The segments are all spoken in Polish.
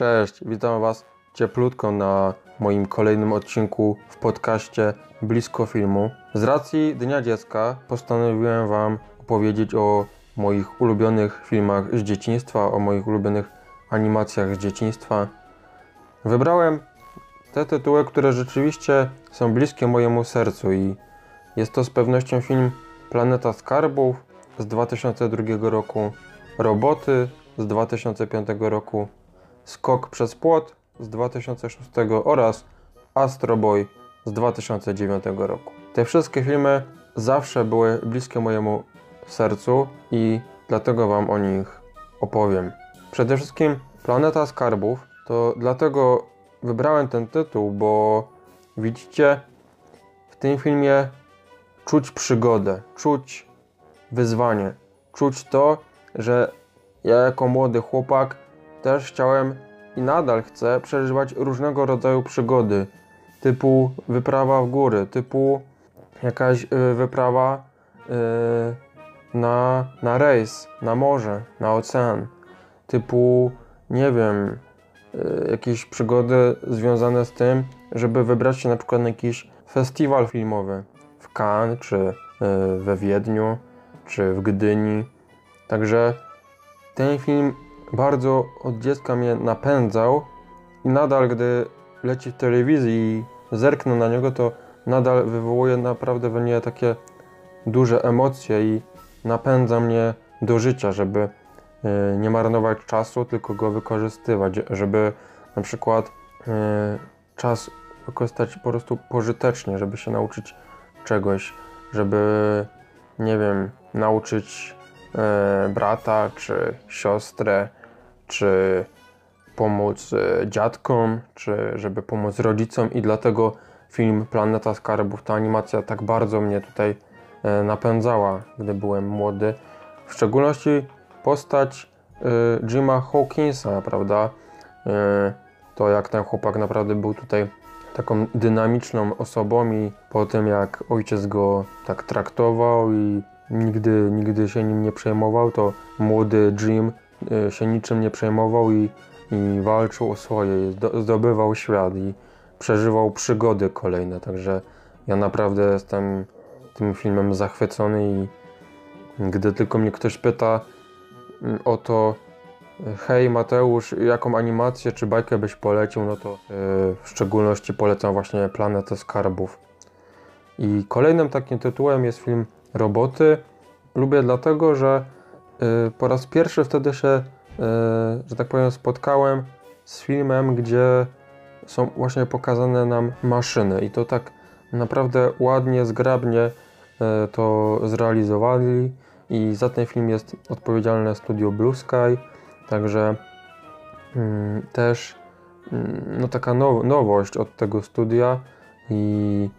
Cześć, witam Was cieplutko na moim kolejnym odcinku w podcaście Blisko Filmu. Z racji Dnia Dziecka postanowiłem Wam opowiedzieć o moich ulubionych filmach z dzieciństwa, o moich ulubionych animacjach z dzieciństwa. Wybrałem te tytuły, które rzeczywiście są bliskie mojemu sercu i jest to z pewnością film Planeta Skarbów z 2002 roku, Roboty z 2005 roku, Skok przez płot z 2006 oraz Astro Boy z 2009 roku. Te wszystkie filmy zawsze były bliskie mojemu sercu i dlatego Wam o nich opowiem. Przede wszystkim Planeta Skarbów to dlatego wybrałem ten tytuł, bo widzicie w tym filmie czuć przygodę, czuć wyzwanie, czuć to, że ja jako młody chłopak też chciałem i nadal chcę przeżywać różnego rodzaju przygody, typu wyprawa w góry, typu jakaś y, wyprawa y, na, na rejs, na morze, na ocean, typu nie wiem, y, jakieś przygody związane z tym, żeby wybrać się na przykład na jakiś festiwal filmowy w Cannes, czy we Wiedniu, czy w Gdyni. Także ten film bardzo od dziecka mnie napędzał i nadal, gdy leci w telewizji i zerknę na niego, to nadal wywołuje naprawdę we mnie takie duże emocje i napędza mnie do życia, żeby e, nie marnować czasu, tylko go wykorzystywać, żeby na przykład e, czas wykorzystać po prostu pożytecznie, żeby się nauczyć czegoś, żeby nie wiem, nauczyć e, brata czy siostrę, czy pomóc e, dziadkom, czy żeby pomóc rodzicom i dlatego film Planeta Skarbów, ta animacja tak bardzo mnie tutaj e, napędzała, gdy byłem młody. W szczególności postać e, Jima Hawkinsa, prawda? To jak ten chłopak naprawdę był tutaj taką dynamiczną osobą i po tym jak ojciec go tak traktował i nigdy, nigdy się nim nie przejmował, to młody Jim się niczym nie przejmował i, i walczył o swoje, zdobywał świat i przeżywał przygody kolejne. Także ja naprawdę jestem tym filmem zachwycony i gdy tylko mnie ktoś pyta mm, o to, hej Mateusz, jaką animację czy bajkę byś polecił, no to yy, w szczególności polecam właśnie Planetę Skarbów. I kolejnym takim tytułem jest film roboty. Lubię dlatego, że y, po raz pierwszy wtedy się, y, że tak powiem, spotkałem z filmem, gdzie są właśnie pokazane nam maszyny. I to tak naprawdę ładnie, zgrabnie y, to zrealizowali. I za ten film jest odpowiedzialne studio Blue Sky, także mm, też mm, no taka now nowość od tego studia. I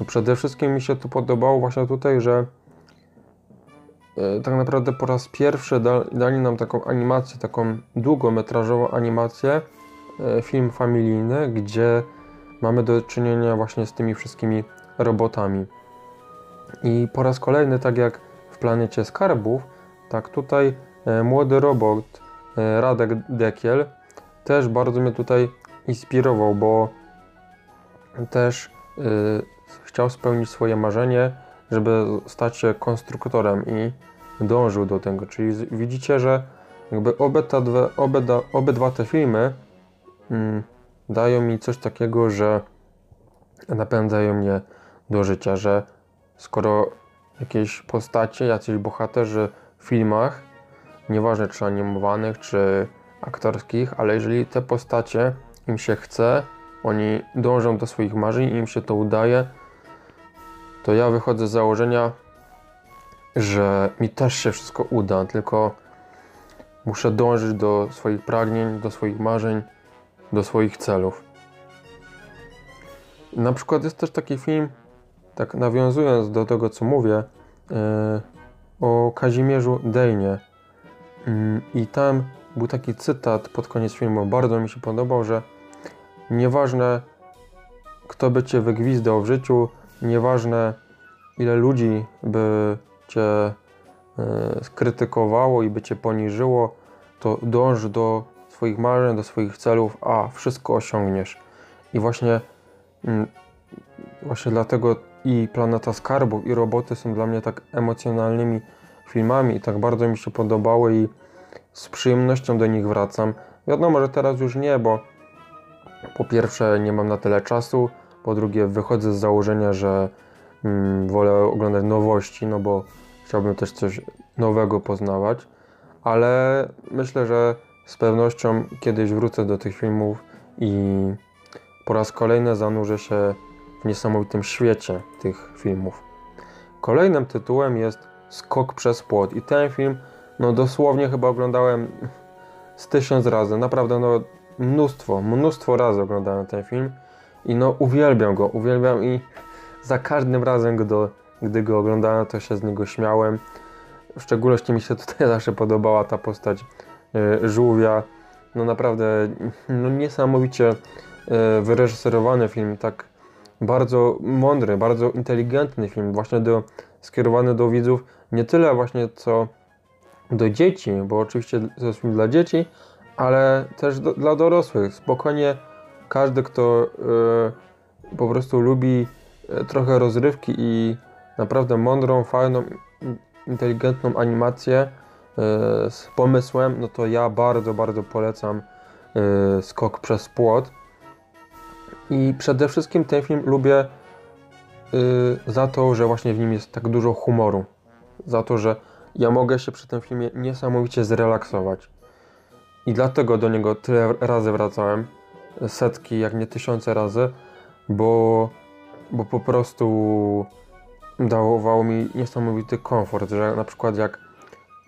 no przede wszystkim mi się to podobało właśnie tutaj, że tak naprawdę po raz pierwszy dali nam taką animację, taką długometrażową animację, e, film familijny, gdzie mamy do czynienia właśnie z tymi wszystkimi robotami. I po raz kolejny, tak jak w planecie skarbów, tak tutaj e, młody robot Radek Dekiel też bardzo mnie tutaj inspirował, bo też chciał spełnić swoje marzenie, żeby stać się konstruktorem i dążył do tego. Czyli widzicie, że jakby obydwa, obydwa, obydwa te filmy mm, dają mi coś takiego, że napędzają mnie do życia, że skoro jakieś postacie, jacyś bohaterzy w filmach, nieważne czy animowanych, czy aktorskich, ale jeżeli te postacie im się chce, oni dążą do swoich marzeń im się to udaje, to ja wychodzę z założenia, że mi też się wszystko uda, tylko muszę dążyć do swoich pragnień, do swoich marzeń, do swoich celów. Na przykład jest też taki film, tak nawiązując do tego, co mówię, yy, o Kazimierzu Dejnie. Yy, I tam był taki cytat pod koniec filmu, bardzo mi się podobał, że nieważne kto by cię wygwizdał w życiu, nieważne ile ludzi by cię e, skrytykowało i by cię poniżyło, to dąż do swoich marzeń, do swoich celów, a wszystko osiągniesz. I właśnie, mm, właśnie dlatego i Planeta Skarbów, i Roboty są dla mnie tak emocjonalnymi filmami i tak bardzo mi się podobały i z przyjemnością do nich wracam. Wiadomo, że teraz już nie, bo po pierwsze nie mam na tyle czasu, po drugie wychodzę z założenia, że mm, wolę oglądać nowości, no bo chciałbym też coś nowego poznawać, ale myślę, że z pewnością kiedyś wrócę do tych filmów i po raz kolejny zanurzę się w niesamowitym świecie tych filmów. Kolejnym tytułem jest Skok przez płot i ten film no dosłownie chyba oglądałem z tysiąc razy, naprawdę no mnóstwo, mnóstwo razy oglądałem ten film i no uwielbiam go, uwielbiam i za każdym razem, gdy, gdy go oglądałem, to się z niego śmiałem. W szczególności mi się tutaj zawsze podobała ta postać y, żółwia. No naprawdę no niesamowicie y, wyreżyserowany film, tak bardzo mądry, bardzo inteligentny film, właśnie do, skierowany do widzów, nie tyle właśnie co do dzieci, bo oczywiście to jest film dla dzieci, ale też do, dla dorosłych. Spokojnie każdy, kto y, po prostu lubi y, trochę rozrywki i naprawdę mądrą, fajną, inteligentną animację y, z pomysłem, no to ja bardzo, bardzo polecam Skok przez płot. I przede wszystkim ten film lubię za to, że właśnie w nim jest tak dużo humoru. Za to, że ja mogę się przy tym filmie niesamowicie zrelaksować. I dlatego do niego tyle razy wracałem, setki, jak nie tysiące razy, bo, bo po prostu dawał mi niesamowity komfort, że na przykład jak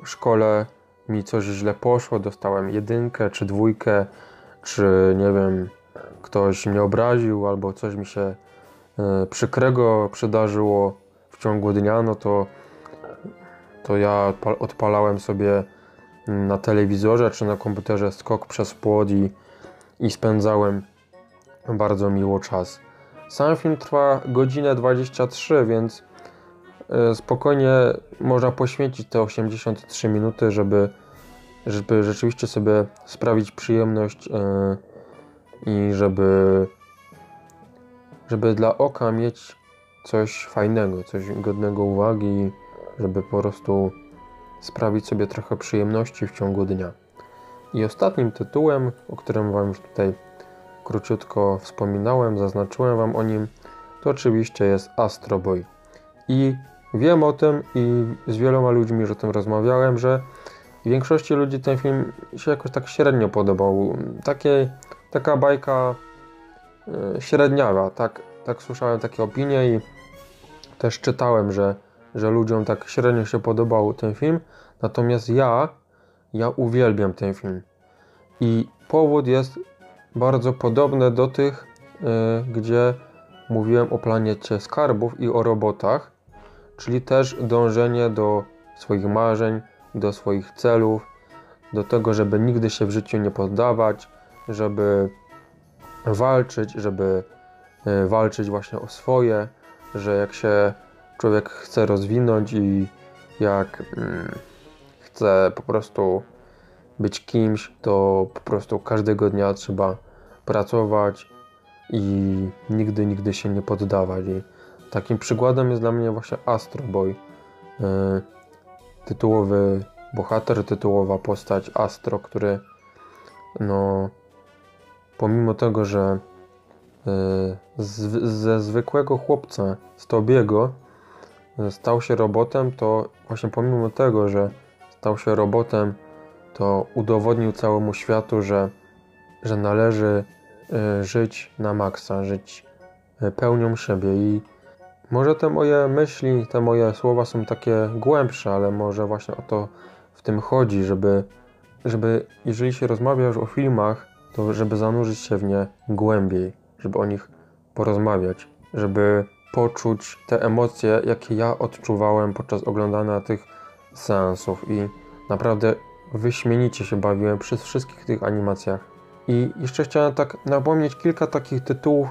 w szkole mi coś źle poszło, dostałem jedynkę czy dwójkę, czy nie wiem, ktoś mnie obraził albo coś mi się y, przykrego przydarzyło w ciągu dnia, no to to ja odpalałem sobie na telewizorze czy na komputerze skok przez płot i, i spędzałem bardzo miło czas. Sam film trwa godzinę 23, więc e, spokojnie można poświęcić te 83 minuty, żeby, żeby rzeczywiście sobie sprawić przyjemność yy, i żeby, żeby dla oka mieć coś fajnego, coś godnego uwagi żeby po prostu sprawić sobie trochę przyjemności w ciągu dnia. I ostatnim tytułem, o którym Wam już tutaj króciutko wspominałem, zaznaczyłem Wam o nim, to oczywiście jest Astro Boy. I wiem o tym i z wieloma ludźmi już o tym rozmawiałem, że większości ludzi ten film się jakoś tak średnio podobał. Takie, taka bajka e, średniawa, tak, tak słyszałem takie opinie i też czytałem, że że ludziom tak średnio się podobał ten film, natomiast ja, ja uwielbiam ten film. I powód jest bardzo podobny do tych, yy, gdzie mówiłem o planecie skarbów i o robotach, czyli też dążenie do swoich marzeń, do swoich celów, do tego, żeby nigdy się w życiu nie poddawać, żeby walczyć, żeby yy, walczyć właśnie o swoje, że jak się człowiek chce rozwinąć i jak mm, chce po prostu być kimś, to po prostu każdego dnia trzeba pracować i nigdy, nigdy się nie poddawać. I takim przykładem jest dla mnie właśnie Astro Boy. Yy, tytułowy bohater, tytułowa postać Astro, który no pomimo tego, że z, ze zwykłego chłopca, z Tobiego, stał się robotem, to właśnie pomimo tego, że stał się robotem, to udowodnił całemu światu, że, że należy e, żyć na maksa, żyć e, pełnią siebie. I może te moje myśli, te moje słowa są takie głębsze, ale może właśnie o to w tym chodzi, żeby, żeby jeżeli się rozmawia już o filmach, to żeby zanurzyć się w nie głębiej, żeby o nich porozmawiać, żeby poczuć te emocje, jakie ja odczuwałem podczas oglądania tych seansów i naprawdę wyśmienicie się bawiłem przy wszystkich tych animacjach. I jeszcze chciałem tak napomnieć kilka takich tytułów,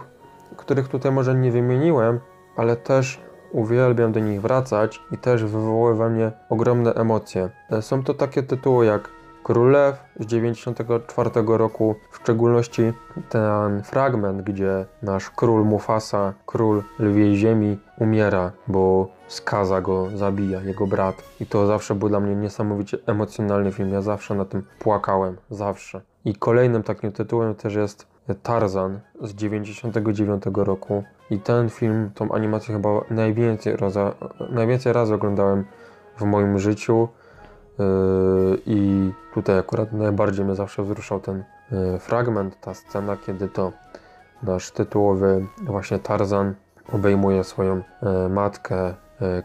których tutaj może nie wymieniłem, ale też uwielbiam do nich wracać i też wywołuje we mnie ogromne emocje. Są to takie tytuły jak Król Lew z 94 roku, w szczególności ten fragment, gdzie nasz król Mufasa, król lwiej ziemi, umiera, bo skaza go zabija, jego brat. I to zawsze był dla mnie niesamowicie emocjonalny film. Ja zawsze na tym płakałem, zawsze. I kolejnym takim tytułem też jest Tarzan z 99 roku. I ten film, tą animację chyba najwięcej, raza, najwięcej razy oglądałem w moim życiu. Yy, I tutaj akurat najbardziej mnie zawsze wzruszał ten yy, fragment, ta scena, kiedy to nasz tytułowy właśnie Tarzan obejmuje swoją yy, matkę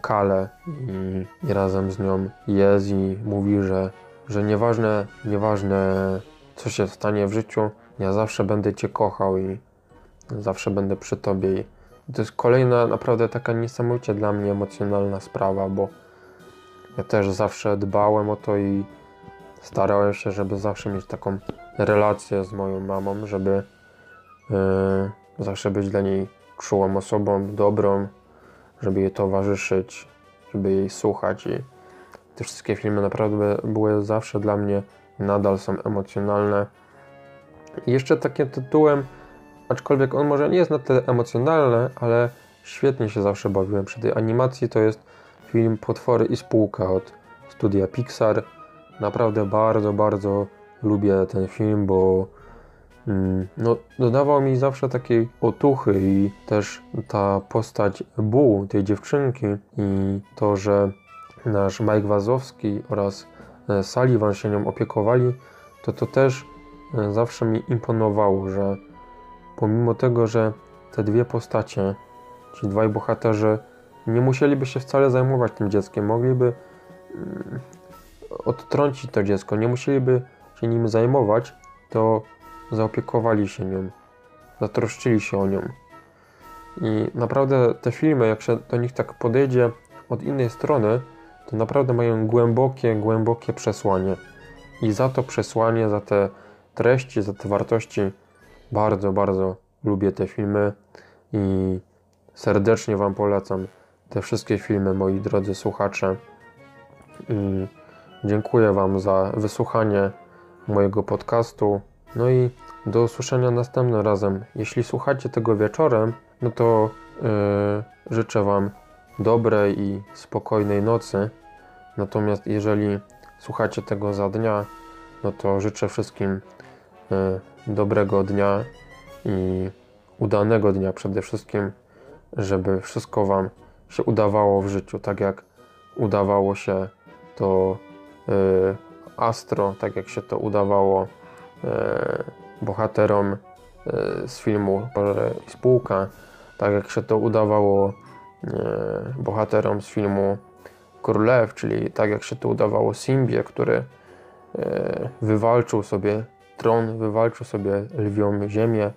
Kalę i, i razem z nią jest i mówi, że, że nieważne, nieważne co się stanie w życiu, ja zawsze będę Cię kochał i zawsze będę przy Tobie. I to jest kolejna naprawdę taka niesamowicie dla mnie emocjonalna sprawa, bo ja też zawsze dbałem o to i starałem się, żeby zawsze mieć taką relację z moją mamą, żeby yy, zawsze być dla niej czułą osobą, dobrą, żeby jej towarzyszyć, żeby jej słuchać i te wszystkie filmy naprawdę były zawsze dla mnie nadal są emocjonalne. I jeszcze takim tytułem, aczkolwiek on może nie jest na tyle emocjonalny, ale świetnie się zawsze bawiłem przy tej animacji, to jest film Potwory i spółka od studia Pixar. Naprawdę bardzo, bardzo lubię ten film, bo no, dodawał mi zawsze takiej otuchy i też ta postać Bu, tej dziewczynki i to, że nasz Mike Wazowski oraz e, Sullivan się nią opiekowali, to to też e, zawsze mi imponowało, że pomimo tego, że te dwie postacie, ci dwaj bohaterzy nie musieliby się wcale zajmować tym dzieckiem, mogliby mm, odtrącić to dziecko, nie musieliby się nim zajmować, to zaopiekowali się nią, zatroszczyli się o nią. I naprawdę te filmy, jak się do nich tak podejdzie od innej strony, to naprawdę mają głębokie, głębokie przesłanie. I za to przesłanie, za te treści, za te wartości bardzo, bardzo lubię te filmy i serdecznie Wam polecam te wszystkie filmy, moi drodzy słuchacze. I dziękuję Wam za wysłuchanie mojego podcastu. No i do usłyszenia następnym razem. Jeśli słuchacie tego wieczorem, no to yy, życzę Wam dobrej i spokojnej nocy. Natomiast jeżeli słuchacie tego za dnia, no to życzę wszystkim yy, dobrego dnia i udanego dnia przede wszystkim, żeby wszystko Wam się udawało w życiu, tak jak udawało się to y, Astro, tak jak się to udawało bohaterom y, z filmu Spółka, tak jak się to udawało bohaterom z filmu Królew, czyli tak jak się to udawało Simbie, który wywalczył sobie tron, wywalczył sobie lwią ziemię,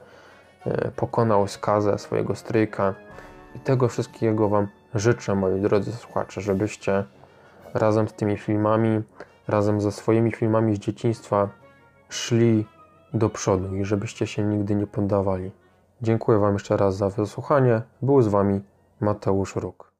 pokonał skazę swojego stryjka. I tego wszystkiego Wam życzę, moi drodzy słuchacze, żebyście razem z tymi filmami, razem ze swoimi filmami z dzieciństwa szli do przodu i żebyście się nigdy nie poddawali. Dziękuję Wam jeszcze raz za wysłuchanie. Był z Wami Mateusz Róg.